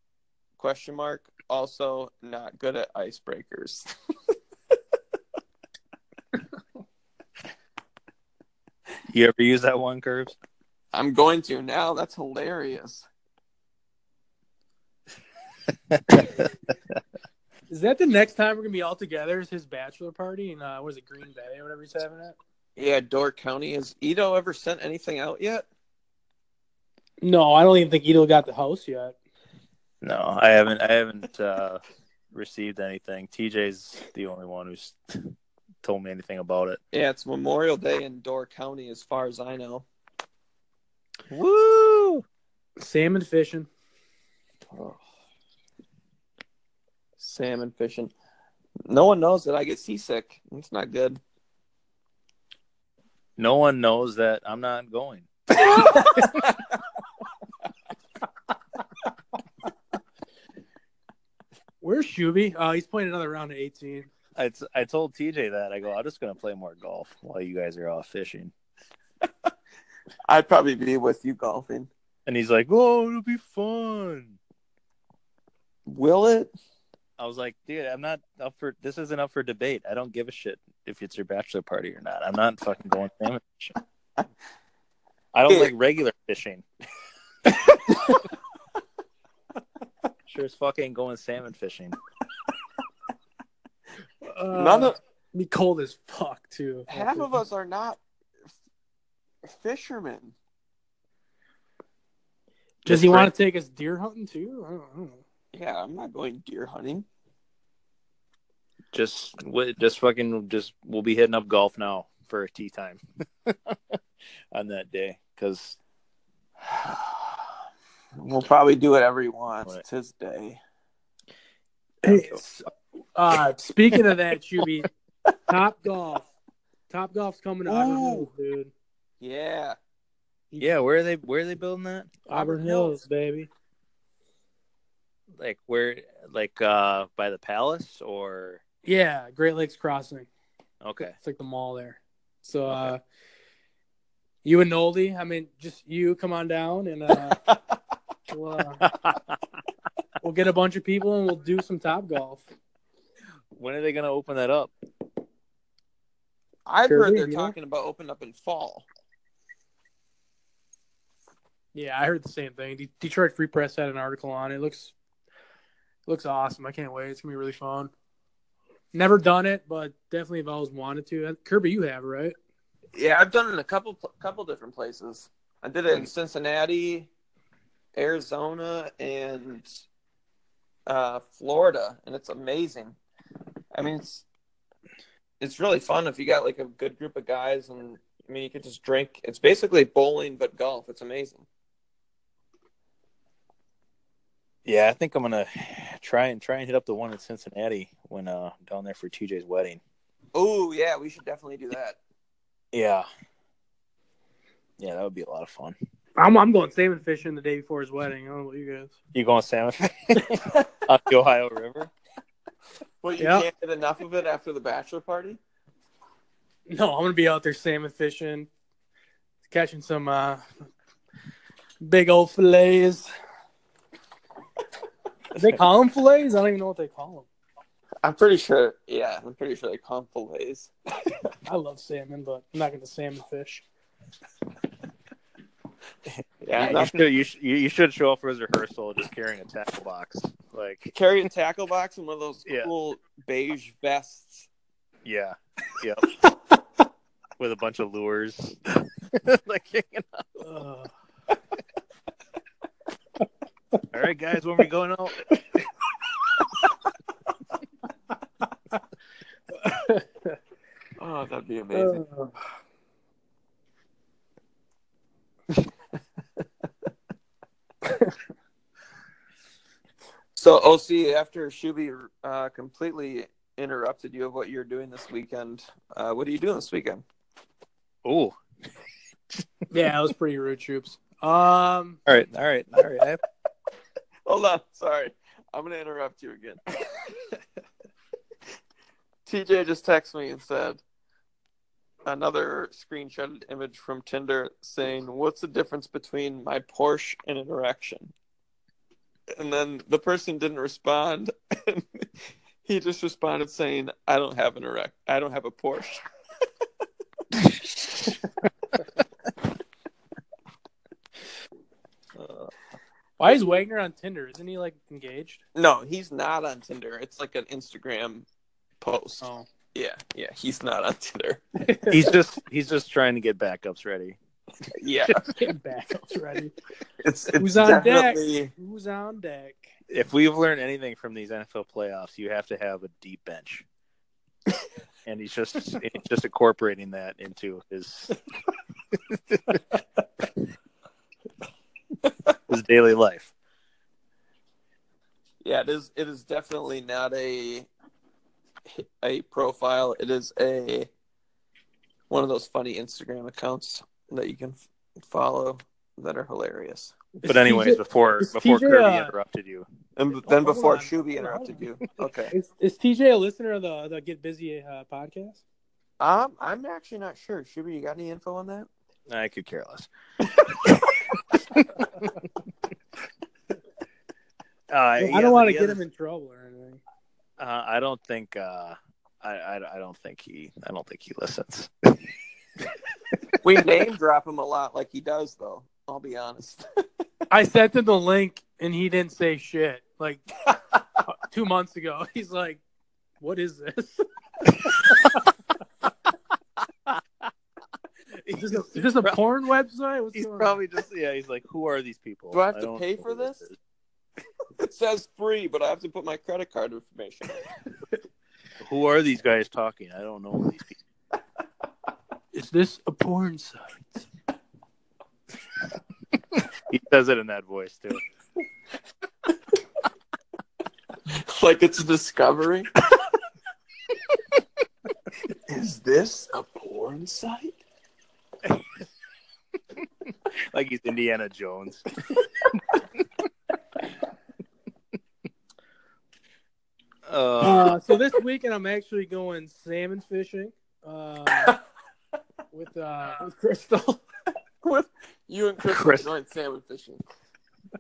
Question mark. Also, not good at icebreakers. You ever use that one, Curves? I'm going to now. That's hilarious. Is that the next time we're gonna be all together? Is his bachelor party and uh, was it Green Bay or whatever he's having it? Yeah, Door County. Has Ito ever sent anything out yet? No, I don't even think Ito got the house yet. No, I haven't. I haven't uh, received anything. TJ's the only one who's told me anything about it. Yeah, it's Memorial Day in Door County, as far as I know. Woo! Salmon fishing. Oh. Salmon fishing. No one knows that I get seasick. It's not good. No one knows that I'm not going. Where's Shuby? Oh, he's playing another round of 18. I, t- I told TJ that I go. I'm just gonna play more golf while you guys are off fishing. I'd probably be with you golfing. And he's like, "Oh, it'll be fun." Will it? I was like, "Dude, I'm not up for this. Isn't up for debate. I don't give a shit if it's your bachelor party or not. I'm not fucking going salmon fishing. I don't like regular fishing. sure as fuck ain't going salmon fishing. Uh, None of me cold as fuck too. half of us are not f- fishermen. Does he want to take us deer hunting too? I don't, I don't know. Yeah, I'm not going deer hunting. Just, just fucking, just we'll be hitting up golf now for a tee time on that day because We'll probably do whatever he wants. What? It's his day. Hey, uh, speaking of that, Shuby, Top Golf. Top Golf's coming to Auburn Hills, dude. Yeah. yeah, where are they? Where are they building that? Auburn Auburn Hills, Hills. baby. Like where? Like uh by the palace or Yeah, Great Lakes Crossing. okay? It's like the mall there. So uh you and Noldy, I mean, just you come on down and uh, we'll, uh, we'll get a bunch of people and we'll do some top golf. when are they gonna open that up? I've Sure heard they're yeah. talking about opening up in fall. Yeah, I heard the same thing. De- Detroit Free Press had an article on it. it. Looks looks awesome. I can't wait. It's gonna be really fun. Never done it, but definitely have always wanted to. Uh, Kirby, you have right? Yeah, I've done it in a couple couple different places. I did it in Cincinnati, Arizona, and uh, Florida, and it's amazing. I mean, it's it's really fun if you got like a good group of guys, and I mean, you could just drink. It's basically bowling but golf. It's amazing. Yeah, I think I'm gonna try and try and hit up the one in Cincinnati when uh down there for TJ's wedding. Oh yeah, we should definitely do that. Yeah, yeah, that would be a lot of fun. I'm I'm going salmon fishing the day before his wedding. I don't know about you guys. You going salmon fishing on the Ohio River? Well, you Yeah. can't get enough of it after the bachelor party. No, I'm gonna be out there salmon fishing, catching some uh, big old fillets. they call them fillets. I don't even know what they call them. I'm pretty sure. Yeah, I'm pretty sure they call them fillets. I love salmon, but I'm not gonna salmon fish. Yeah, you, should, you, should, you you should show up for his rehearsal just carrying a tackle box. Like, carrying tackle box and one of those Yeah. cool beige vests. yeah, yep, with a bunch of lures. like, hanging out. Ugh. all right, guys, when we going out? Oh, that'd be amazing. Ugh. So, OC, after Shuby uh, completely interrupted you of what you're doing this weekend, uh, what are you doing this weekend? Oh, yeah, that was pretty rude, troops. Um, all right, all right, all right. I have- Hold on, sorry. I'm going to interrupt you again. TJ just texted me and said another screenshotted image from Tinder saying, What's the difference between my Porsche and an erection? And then the person didn't respond. And he just responded saying, I don't have an erect. I don't have a Porsche. Uh, why is Wagner on Tinder? Isn't he like engaged? no, he's not on Tinder. It's like an Instagram post. Oh, Yeah, yeah, he's not on Tinder. He's just he's just trying to get backups ready. Yeah, Getting backups ready. it's, it's Who's on deck? Who's on deck? If we've learned anything from these NFL playoffs, you have to have a deep bench. and he's just he's just incorporating that into his his daily life. yeah. It is. It is definitely not a a profile. It is a one of those funny Instagram accounts that you can f- follow that are hilarious. But anyways, TJ before before TJ, Kirby uh, interrupted you, And Oh, then hold before on. Shuby interrupted you. Okay. Is, is TJ a listener of the the Get Busy uh, podcast? Um, I'm actually not sure. Shuby, you got any info on that? I could care less. Uh, I don't want to get him in trouble or anything. Uh, I don't think. Uh, I, I I don't think he. I don't think he listens. We name drop him a lot, like he does, though. I'll be honest. I sent him the link and he didn't say shit. Like two months ago, he's like, "What is this? Is this a, is this a porn website? What's He's going on?" probably just yeah. He's like, who are these people? Do I have to pay for who this? Is. it says free, but I have to put my credit card information. Who are these guys talking? I don't know these people. Is this a porn site? He says it in that voice too. like it's a discovery. Is this a porn site? Like he's Indiana Jones. uh, Uh, so this weekend, I'm actually going salmon fishing um, with uh, with Crystal. With you and Crystal Chris- going salmon fishing.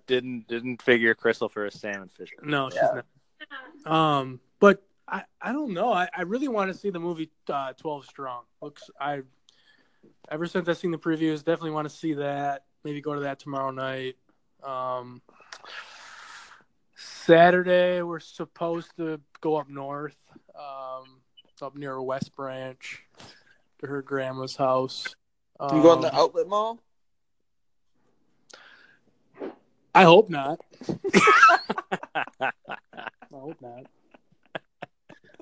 didn't didn't figure Crystal for a salmon fish. No, she's not. Um, but I, I don't know. I, I really want to see the movie uh, Twelve Strong. Looks I ever since I've seen the previews, definitely want to see that. Maybe go to that tomorrow night. Um, Saturday we're supposed to go up north, um, up near West Branch, to her grandma's house. Um, You going to the outlet mall? I hope not. I hope not.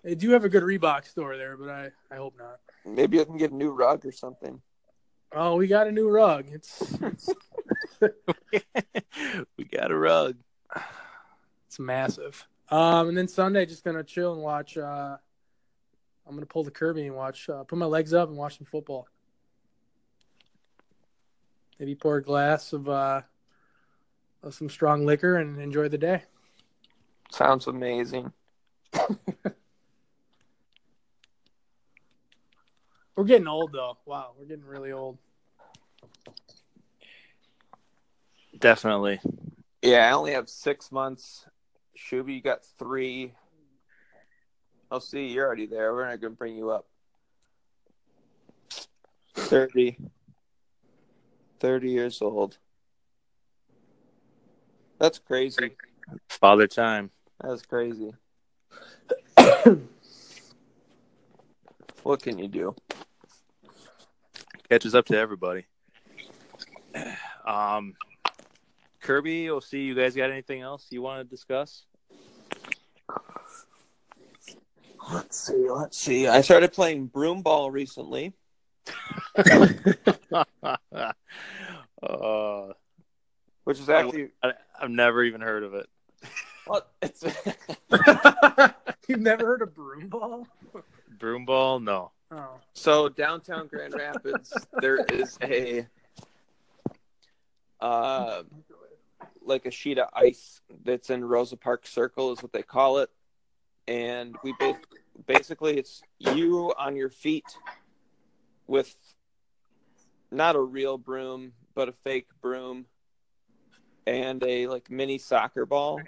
They do have a good Reebok store there, but I, I hope not. Maybe I can get a new rug or something. Oh, we got a new rug. It's it's, we got a rug. it's massive. Um, and then Sunday, just gonna chill and watch. Uh, I'm gonna pull the Kirby and watch. Uh, put my legs up and watch some football. Maybe pour a glass of uh, of some strong liquor and enjoy the day. Sounds amazing. We're getting old though. Wow, we're getting really old. Definitely. Yeah, I only have six months. Shuby, you got three. I'll see. You're already there. We're not going to bring you up. 30. 30 years old. That's crazy. Father time. That's crazy. what can you do? Catches up to everybody. Um, Kirby, we'll see. You guys got anything else you want to discuss? Let's see. Let's see. I started playing broom ball recently. uh, which is actually I, I've never even heard of it. well, it's You've never heard of broom ball? Broom ball? No. Oh, so downtown Grand Rapids. there is a uh, like a sheet of ice that's in Rosa Park Circle is what they call it, and we ba- basically it's you on your feet with not a real broom but a fake broom and a like mini soccer ball.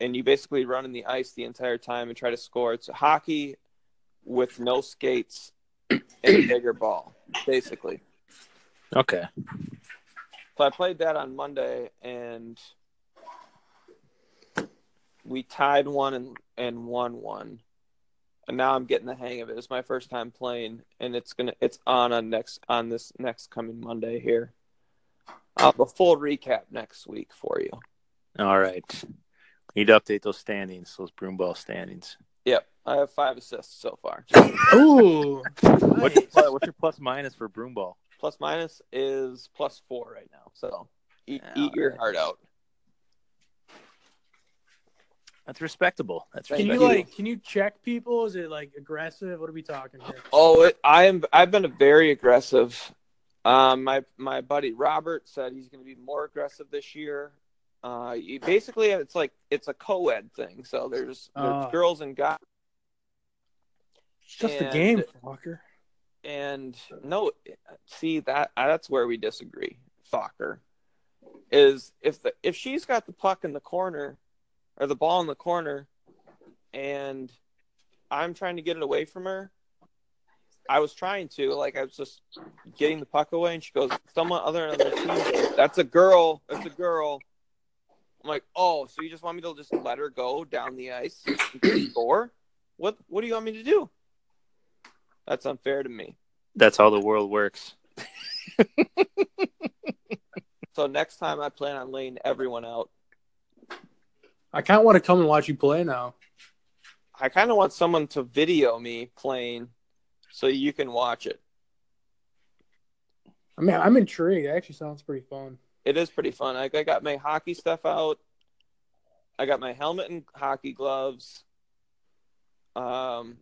And you basically run in the ice the entire time and try to score. It's hockey with no skates and a bigger ball basically. Okay. So I played that on Monday and we tied one and, and won one. and now I'm getting the hang of it. It's my first time playing, and it's gonna it's on on next on this next coming Monday here. I'll have a full recap next week for you. All right. Need to update those standings, those broom ball standings. Yep, I have five assists so far. Ooh, What's your, plus- what's your plus minus for broom ball? Plus minus is plus four right now. So eat, Yeah, eat your alright. heart out. That's respectable. That's Thank Can you you. like can you check people? Is it like aggressive? What are we talking here? Oh, it, I am. I've been very aggressive. Um, my my buddy Robert said he's going to be more aggressive this year. Uh, you- basically, it's like it's a co-ed thing. So there's, there's Ah. girls and guys. It's just a game, fucker. And no, see that that's where we disagree. Fokker is if the if she's got the puck in the corner or the ball in the corner, and I'm trying to get it away from her. I was trying to like I was just getting the puck away, and she goes, "Someone other than the team, that's a girl. That's a girl." I'm like, "Oh, so you just want me to just let her go down the ice and score? What What do you want me to do?" That's unfair to me. That's how the world works. So next time I plan on laying everyone out. I kind of want to come and watch you play now. I kind of want someone to video me playing so you can watch it. I mean, I'm intrigued. It actually sounds pretty fun. It is pretty fun. I, I got my hockey stuff out. I got my helmet and hockey gloves. Um,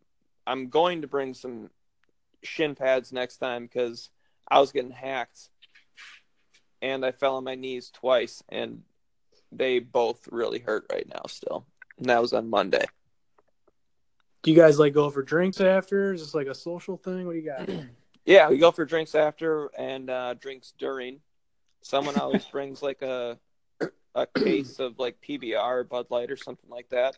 I'm going to bring some shin pads next time because I was getting hacked and I fell on my knees twice and they both really hurt right now still. And that was on Monday. Do you guys like go for drinks after? Is this like a social thing? What do you got? Yeah, we go for drinks after and uh, drinks during. Someone always brings like a a case of like PBR or Bud Light or something like that.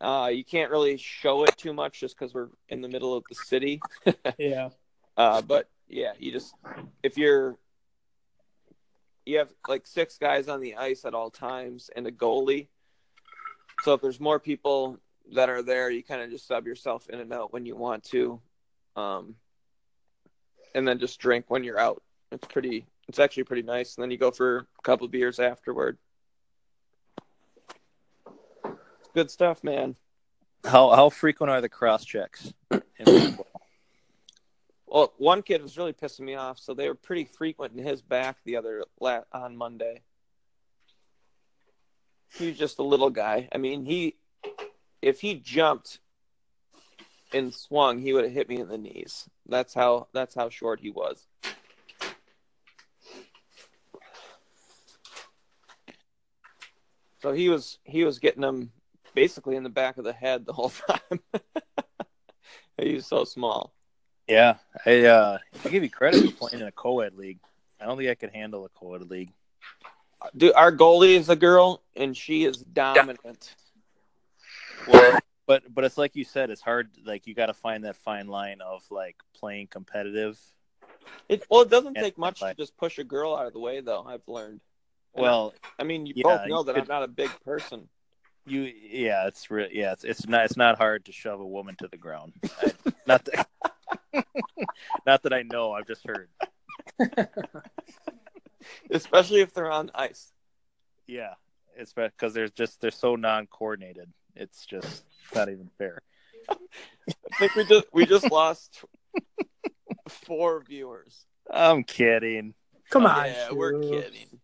Uh, you can't really show it too much just because we're in the middle of the city. yeah. Uh, but yeah, you just if you're you have like six guys on the ice at all times and a goalie. So if there's more people that are there, you kind of just sub yourself in and out when you want to, um, and then just drink when you're out. It's pretty. It's actually pretty nice. And then you go for a couple beers afterward. Good stuff, man. How how frequent are the cross checks? in broom ball? Well, one kid was really pissing me off, so they were pretty frequent in his back the other la- on Monday. He was just a little guy. I mean, he if he jumped and swung, he would have hit me in the knees. That's how that's how short he was. So he was he was getting him basically in the back of the head the whole time. he was so small. Yeah, I uh, I give you credit for playing in a co-ed league. I don't think I could handle a co-ed league. Dude, our goalie is a girl, and she is dominant. Well, but but it's like you said, it's hard. Like you got to find that fine line of like playing competitive. It, well, it doesn't take much to just push a girl out of the way, though. I've learned. And Well, I mean, you yeah, both know you that could- I'm not a big person. You yeah, it's real. Yeah, it's it's not it's not hard to shove a woman to the ground. I, not that not that I know. I've just heard. especially if they're on ice. Yeah, it's because they're just they're so non-coordinated. It's just not even fair. I think we just we just lost four viewers. I'm kidding. Come on. yeah, we're kidding.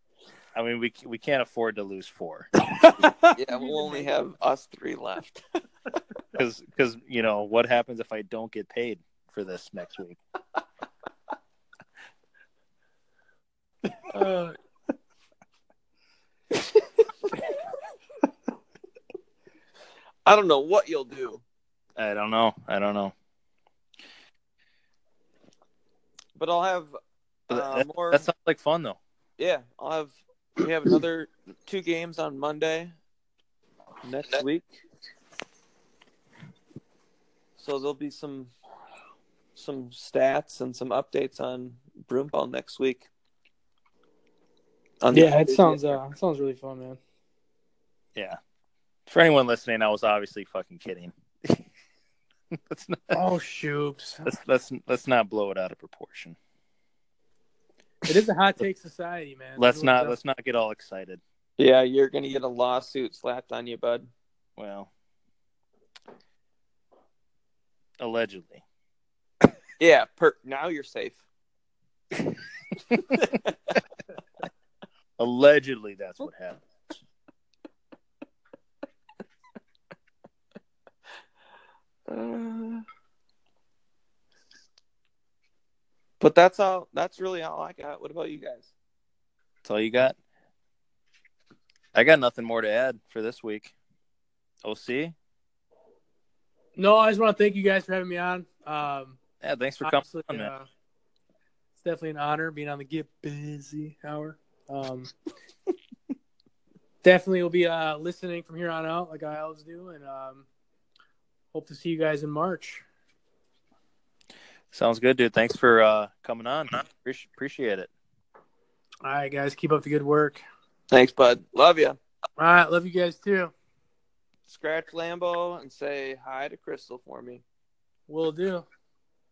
I mean, we we can't afford to lose four Yeah, we'll only have us three left. because because you know what happens if I don't get paid for this next week. Uh, I don't know what you'll do, I don't know. I don't know. but I'll have uh, that, more. that sounds like fun though. Yeah, I'll have. We have another two games on Monday next week, so there'll be some some stats and some updates on Broomball next week. On yeah, it sounds uh, it sounds really fun, man. Yeah. For anyone listening, I was obviously fucking kidding. let's not Oh shoot! let's, let's let's not blow it out of proportion. It is a hot take society, man. Let's not does- let's not get all excited. Yeah, you're gonna get a lawsuit slapped on you, bud. Well, allegedly. Yeah, per- now you're safe. Allegedly, that's what happened. Uh, but that's all. That's really all I got. What about you guys? That's all you got. I got nothing more to add for this week. OC, No, I just want to thank you guys for having me on. Um, yeah, thanks for coming honestly, on, man. uh, it's definitely an honor being on the Get Busy Hour. Um, definitely will be uh, listening from here on out, like I always do, and um, hope to see you guys in March. Sounds good, dude. Thanks for uh, coming on. Appreciate appreciate it. All right, guys, keep up the good work. Thanks, bud. Love you. All right, love you guys too. Scratch Lambo and say hi to Crystal for me. Will do.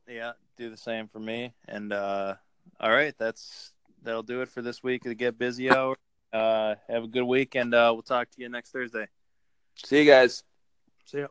Yeah, do the same for me. And uh, all right, that's that'll do it for this week of the Get Busy Hour. Uh, have a good week, and uh, we'll talk to you next Thursday. See you guys. See ya.